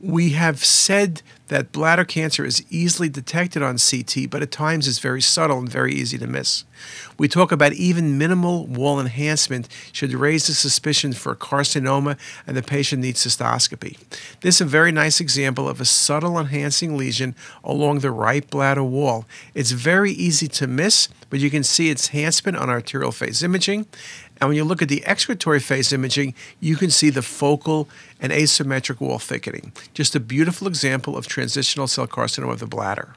We have said that bladder cancer is easily detected on CT, but at times it's very subtle and very easy to miss. We talk about even minimal wall enhancement should raise the suspicion for carcinoma and the patient needs cystoscopy. This is a very nice example of a subtle enhancing lesion along the right bladder wall. It's very easy to miss, but you can see its enhancement on arterial phase imaging. And when you look at the excretory phase imaging, you can see the focal and asymmetric wall thickening. Just a beautiful example of transitional cell carcinoma of the bladder.